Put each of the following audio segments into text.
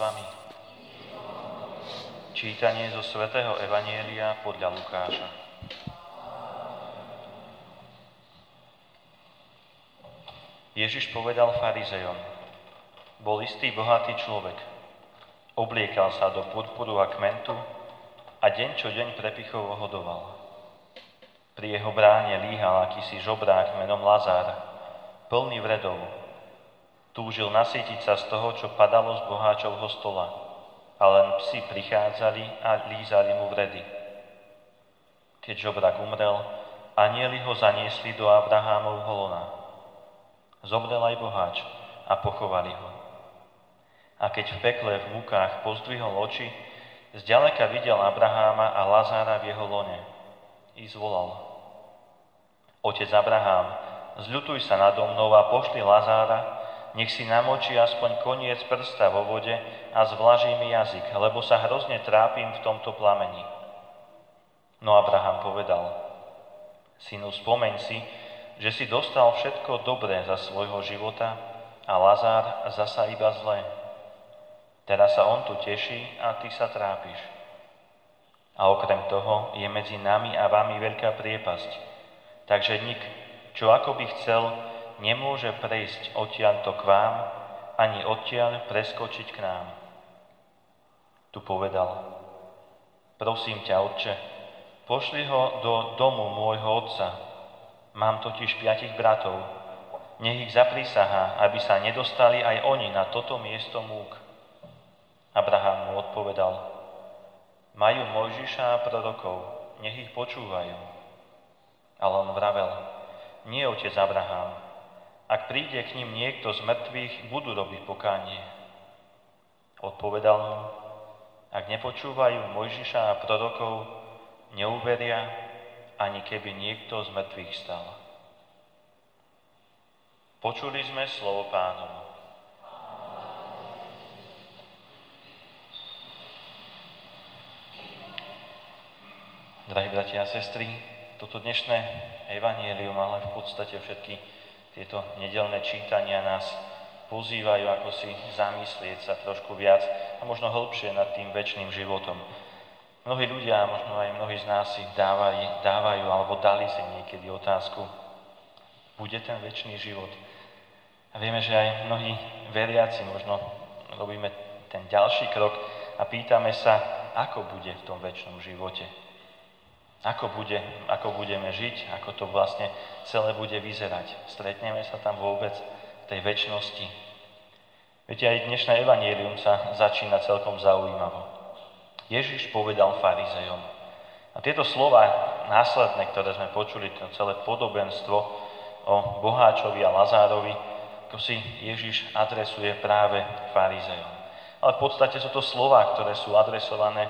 vami. Čítanie zo svätého Evanielia podľa Lukáša. Ježiš povedal farizejom, bol istý bohatý človek. Obliekal sa do purpuru a kmentu a deň čo deň prepichov hodoval. Pri jeho bráne líhal akýsi žobrák menom Lazár, plný vredov, Túžil nasýtiť sa z toho, čo padalo z boháčovho stola. A len psi prichádzali a lízali mu vredy. Keď žobrak umrel, anieli ho zaniesli do Abrahámovho lona. Zomrel aj boháč a pochovali ho. A keď v pekle v mukách pozdvihol oči, zďaleka videl Abraháma a Lazára v jeho lone. I zvolal. Otec Abrahám, zľutuj sa nado mnou a pošli Lazára, nech si namočí aspoň koniec prsta vo vode a zvlaží mi jazyk, lebo sa hrozne trápim v tomto plameni. No Abraham povedal, synu, spomeň si, že si dostal všetko dobré za svojho života a Lazár zasa iba zlé. Teraz sa on tu teší a ty sa trápiš. A okrem toho je medzi nami a vami veľká priepasť. Takže nik, čo ako by chcel, nemôže prejsť odtiaľto k vám, ani odtiaľ preskočiť k nám. Tu povedal, prosím ťa, otče, pošli ho do domu môjho otca. Mám totiž piatich bratov. Nech ich zaprísahá, aby sa nedostali aj oni na toto miesto múk. Abraham mu odpovedal, majú Mojžiša a prorokov, nech ich počúvajú. Ale on vravel, nie otec Abraham, ak príde k ním niekto z mŕtvych, budú robiť pokánie. Odpovedal mu, ak nepočúvajú Mojžiša a prorokov, neuveria, ani keby niekto z mŕtvych stal. Počuli sme slovo pánovo. Drahí bratia a sestry, toto dnešné evanielium, ale v podstate všetky tieto nedelné čítania nás pozývajú ako si zamyslieť sa trošku viac a možno hĺbšie nad tým väčšným životom. Mnohí ľudia, možno aj mnohí z nás si dávajú, dávajú alebo dali si niekedy otázku, bude ten väčší život? A vieme, že aj mnohí veriaci možno robíme ten ďalší krok a pýtame sa, ako bude v tom väčšnom živote. Ako, bude, ako budeme žiť, ako to vlastne celé bude vyzerať. Stretneme sa tam vôbec v tej väčšnosti. Viete, aj dnešné evanielium sa začína celkom zaujímavo. Ježiš povedal farizejom. A tieto slova následné, ktoré sme počuli, to celé podobenstvo o Boháčovi a Lazárovi, to si Ježiš adresuje práve farizejom. Ale v podstate sú to slova, ktoré sú adresované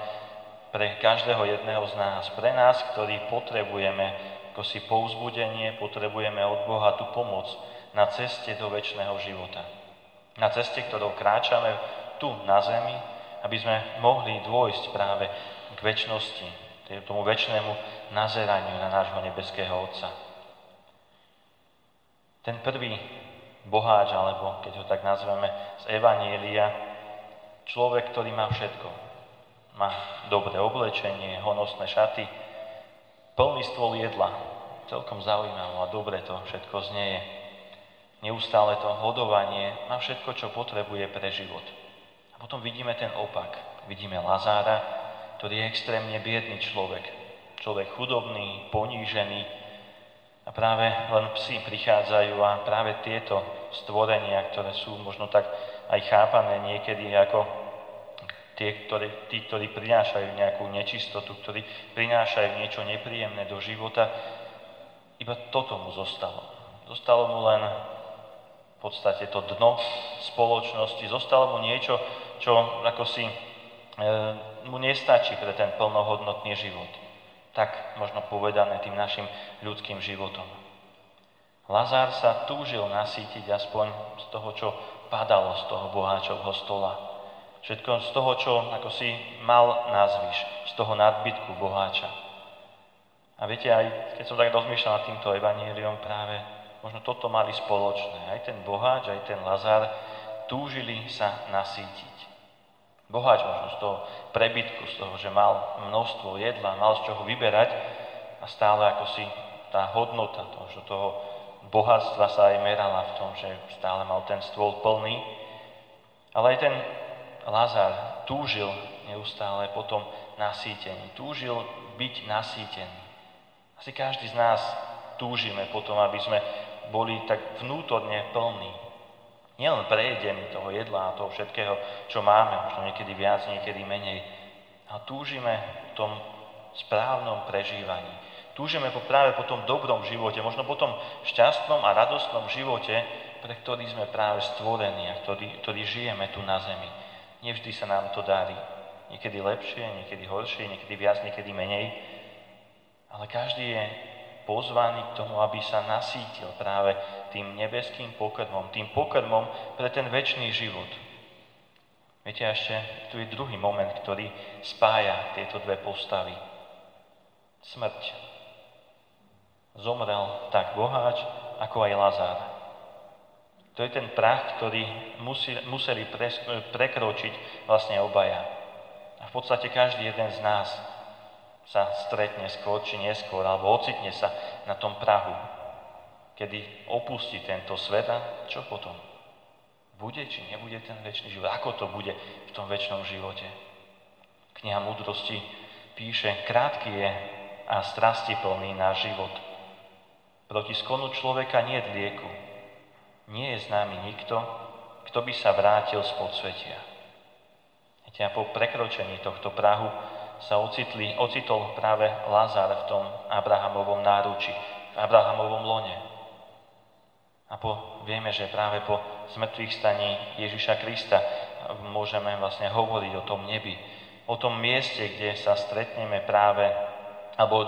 pre každého jedného z nás, pre nás, ktorí potrebujeme ako si pouzbudenie, potrebujeme od Boha tú pomoc na ceste do väčšného života. Na ceste, ktorou kráčame tu na zemi, aby sme mohli dôjsť práve k väčšnosti, tomu väčšnému nazeraniu na nášho nebeského Otca. Ten prvý boháč, alebo keď ho tak nazveme, z Evanielia, človek, ktorý má všetko, má dobré oblečenie, honosné šaty, plný stôl jedla. Celkom zaujímavé a dobre to všetko znieje. Neustále to hodovanie má všetko, čo potrebuje pre život. A potom vidíme ten opak. Vidíme Lazára, ktorý je extrémne biedný človek. Človek chudobný, ponížený. A práve len psi prichádzajú a práve tieto stvorenia, ktoré sú možno tak aj chápané niekedy ako tie, ktoré, tí, ktorí prinášajú nejakú nečistotu, ktorí prinášajú niečo nepríjemné do života, iba toto mu zostalo. Zostalo mu len v podstate to dno spoločnosti, zostalo mu niečo, čo ako si e, mu nestačí pre ten plnohodnotný život. Tak možno povedané tým našim ľudským životom. Lazár sa túžil nasítiť aspoň z toho, čo padalo z toho boháčovho stola. Všetko z toho, čo ako si mal nazvíš, z toho nadbytku boháča. A viete, aj keď som tak rozmýšľal nad týmto evaníliom, práve možno toto mali spoločné. Aj ten boháč, aj ten Lazar túžili sa nasítiť. Boháč možno z toho prebytku, z toho, že mal množstvo jedla, mal z čoho vyberať a stále ako si tá hodnota toho, toho bohatstva sa aj merala v tom, že stále mal ten stôl plný. Ale aj ten Lazar túžil neustále potom nasýtení. Túžil byť nasýtený. Asi každý z nás túžime potom, aby sme boli tak vnútorne plní. Nielen prejedení toho jedla a toho všetkého, čo máme, možno niekedy viac, niekedy menej, ale túžime v tom správnom prežívaní. Túžime po, práve po tom dobrom živote, možno po tom šťastnom a radostnom živote, pre ktorý sme práve stvorení a ktorý, ktorý žijeme tu na zemi. Nevždy sa nám to darí. Niekedy lepšie, niekedy horšie, niekedy viac, niekedy menej. Ale každý je pozvaný k tomu, aby sa nasítil práve tým nebeským pokrmom, tým pokrmom pre ten väčší život. Viete, ešte tu je druhý moment, ktorý spája tieto dve postavy. Smrť. Zomrel tak boháč, ako aj Lazár. To je ten prach, ktorý museli prekročiť vlastne obaja. A v podstate každý jeden z nás sa stretne skôr či neskôr, alebo ocitne sa na tom Prahu, kedy opustí tento svet a čo potom? Bude či nebude ten väčší život? Ako to bude v tom väčšnom živote? Kniha múdrosti píše, krátky je a strasti plný náš život. Proti skonu človeka nie je lieku. Nie je známy nikto, kto by sa vrátil z podsvetia. Viete, a po prekročení tohto Prahu sa ocitli, ocitol práve Lazar v tom Abrahamovom náruči, v Abrahamovom lone. A po, vieme, že práve po zmrtvých staní Ježiša Krista môžeme vlastne hovoriť o tom nebi, o tom mieste, kde sa stretneme práve, alebo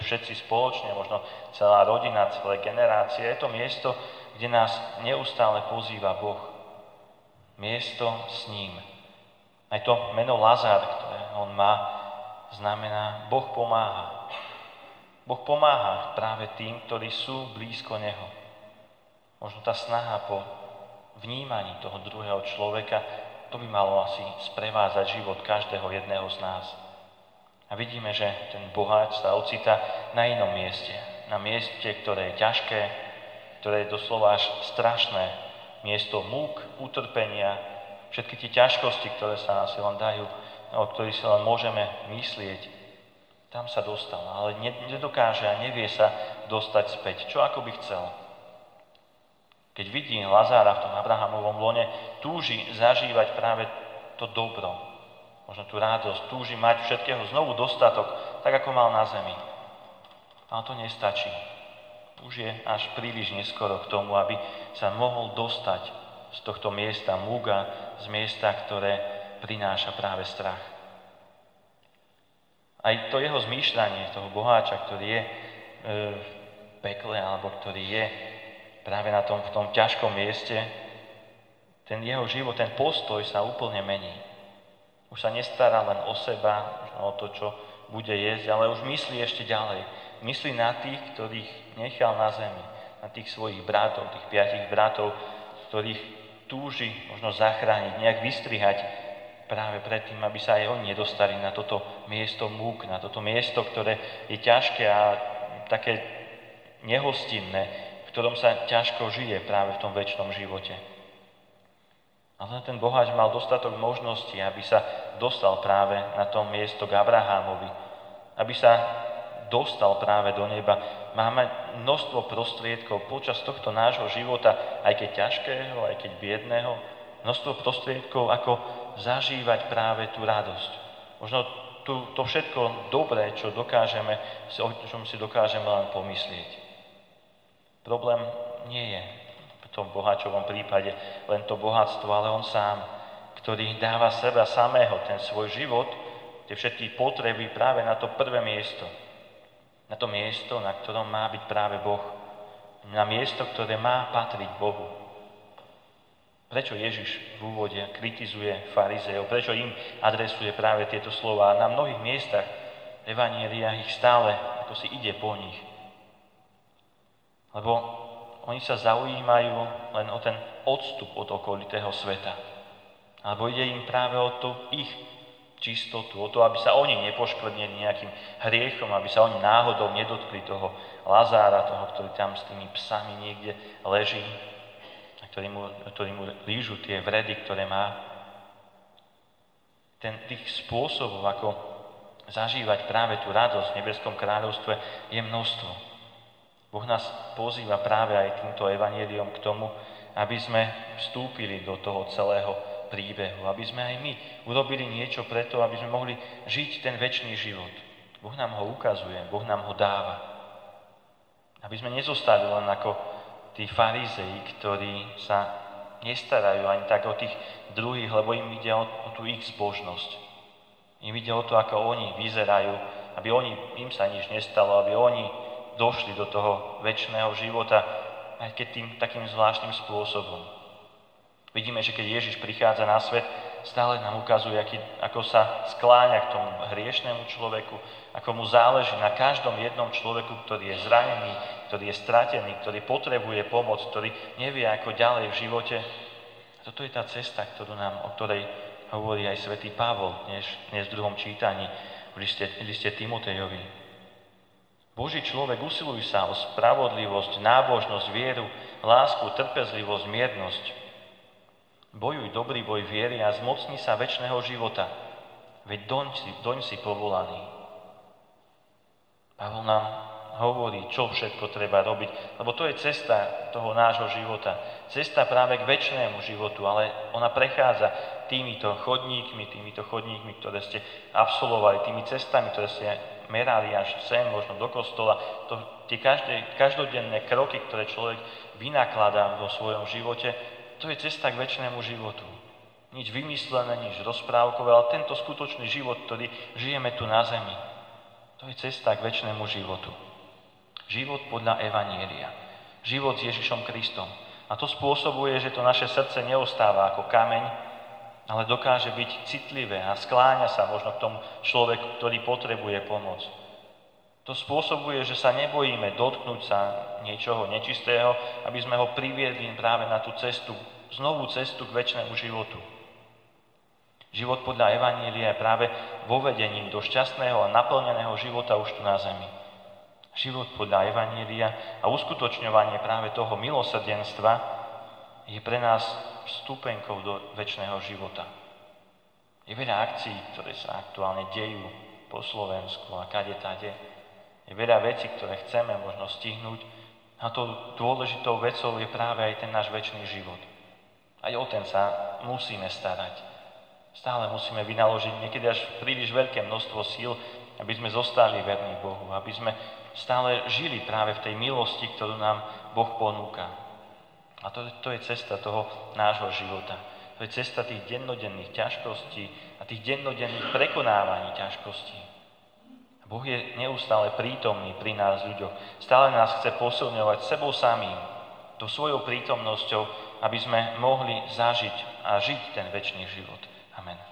všetci spoločne, možno celá rodina, celé generácie. Je to miesto, kde nás neustále pozýva Boh. Miesto s ním. Aj to meno Lazar, ktoré on má, znamená Boh pomáha. Boh pomáha práve tým, ktorí sú blízko Neho. Možno tá snaha po vnímaní toho druhého človeka, to by malo asi sprevázať život každého jedného z nás. A vidíme, že ten boháč sa ocita na inom mieste. Na mieste, ktoré je ťažké, ktoré je doslova až strašné. Miesto múk, utrpenia, všetky tie ťažkosti, ktoré sa nás len dajú o ktorých si len môžeme myslieť, tam sa dostal, ale nedokáže a nevie sa dostať späť. Čo ako by chcel? Keď vidí Lazára v tom Abrahamovom lone, túži zažívať práve to dobro, možno tú radosť, túži mať všetkého znovu dostatok, tak ako mal na zemi. Ale to nestačí. Už je až príliš neskoro k tomu, aby sa mohol dostať z tohto miesta múga, z miesta, ktoré prináša práve strach. Aj to jeho zmýšľanie, toho boháča, ktorý je e, v pekle, alebo ktorý je práve na tom, v tom ťažkom mieste, ten jeho život, ten postoj sa úplne mení. Už sa nestará len o seba, o to, čo bude jesť, ale už myslí ešte ďalej. Myslí na tých, ktorých nechal na zemi, na tých svojich bratov, tých piatich bratov, ktorých túži možno zachrániť, nejak vystrihať práve predtým, aby sa aj oni nedostali na toto miesto múk, na toto miesto, ktoré je ťažké a také nehostinné, v ktorom sa ťažko žije práve v tom väčšnom živote. Ale ten boháč mal dostatok možností, aby sa dostal práve na to miesto k Abrahámovi, aby sa dostal práve do neba. Máme množstvo prostriedkov počas tohto nášho života, aj keď ťažkého, aj keď biedného, množstvo prostriedkov, ako zažívať práve tú radosť. Možno tu, to všetko dobré, čo dokážeme, o čom si dokážeme len pomyslieť. Problém nie je v tom bohačovom prípade len to bohatstvo, ale on sám, ktorý dáva seba samého, ten svoj život, tie všetky potreby práve na to prvé miesto. Na to miesto, na ktorom má byť práve Boh. Na miesto, ktoré má patriť Bohu. Prečo Ježiš v úvode kritizuje farizejov? Prečo im adresuje práve tieto slova? Na mnohých miestach Evanielia ich stále, ako si ide po nich. Lebo oni sa zaujímajú len o ten odstup od okolitého sveta. Alebo ide im práve o tú ich čistotu, o to, aby sa oni nepoškvrnili nejakým hriechom, aby sa oni náhodou nedotkli toho Lazára, toho, ktorý tam s tými psami niekde leží, a ktorý mu, ktorý mu lížu tie vredy, ktoré má. Ten, tých spôsobov, ako zažívať práve tú radosť v nebeskom kráľovstve, je množstvo. Boh nás pozýva práve aj týmto evaníliom k tomu, aby sme vstúpili do toho celého príbehu, aby sme aj my urobili niečo preto, aby sme mohli žiť ten väčší život. Boh nám ho ukazuje, Boh nám ho dáva. Aby sme nezostali len ako tí farizei, ktorí sa nestarajú ani tak o tých druhých, lebo im ide o, o tú ich zbožnosť. Im ide o to, ako oni vyzerajú, aby oni, im sa nič nestalo, aby oni došli do toho väčšného života, aj keď tým takým zvláštnym spôsobom. Vidíme, že keď Ježiš prichádza na svet, stále nám ukazuje, ako sa skláňa k tomu hriešnému človeku, ako mu záleží na každom jednom človeku, ktorý je zranený, ktorý je stratený, ktorý potrebuje pomoc, ktorý nevie ako ďalej v živote. Toto je tá cesta, ktorú nám, o ktorej hovorí aj svätý Pavol dnes, dnes v druhom čítaní v liste, liste Timotejovi. Boží človek, usiluj sa o spravodlivosť, nábožnosť, vieru, lásku, trpezlivosť, miernosť. Bojuj dobrý boj viery a zmocni sa väčšného života, veď doň si, doň si povolaný. Pavol nám hovorí, čo všetko treba robiť, lebo to je cesta toho nášho života. Cesta práve k väčšnému životu, ale ona prechádza týmito chodníkmi, týmito chodníkmi, ktoré ste absolvovali, tými cestami, ktoré ste merali až sem, možno do kostola, to, tie každé, každodenné kroky, ktoré človek vynakladá vo svojom živote, to je cesta k väčšnému životu. Nič vymyslené, nič rozprávkové, ale tento skutočný život, ktorý žijeme tu na zemi, to je cesta k väčšnému životu. Život podľa Evanielia. Život s Ježišom Kristom. A to spôsobuje, že to naše srdce neostáva ako kameň, ale dokáže byť citlivé a skláňa sa možno k tomu človeku, ktorý potrebuje pomoc. To spôsobuje, že sa nebojíme dotknúť sa niečoho nečistého, aby sme ho priviedli práve na tú cestu, znovú cestu k väčšnému životu. Život podľa Evanília je práve vovedením do šťastného a naplneného života už tu na zemi. Život podľa Evanília a uskutočňovanie práve toho milosrdenstva je pre nás vstupenkou do väčšného života. Je veľa akcií, ktoré sa aktuálne dejú po Slovensku a kade tade. Je veľa vecí, ktoré chceme možno stihnúť a tou dôležitou vecou je práve aj ten náš väčší život. Aj o ten sa musíme starať. Stále musíme vynaložiť niekedy až príliš veľké množstvo síl, aby sme zostali verní Bohu, aby sme stále žili práve v tej milosti, ktorú nám Boh ponúka. A to, to je cesta toho nášho života. To je cesta tých dennodenných ťažkostí a tých dennodenných prekonávaní ťažkostí. Boh je neustále prítomný pri nás ľuďoch. Stále nás chce posilňovať sebou samým, to svojou prítomnosťou, aby sme mohli zažiť a žiť ten väčší život. Amen.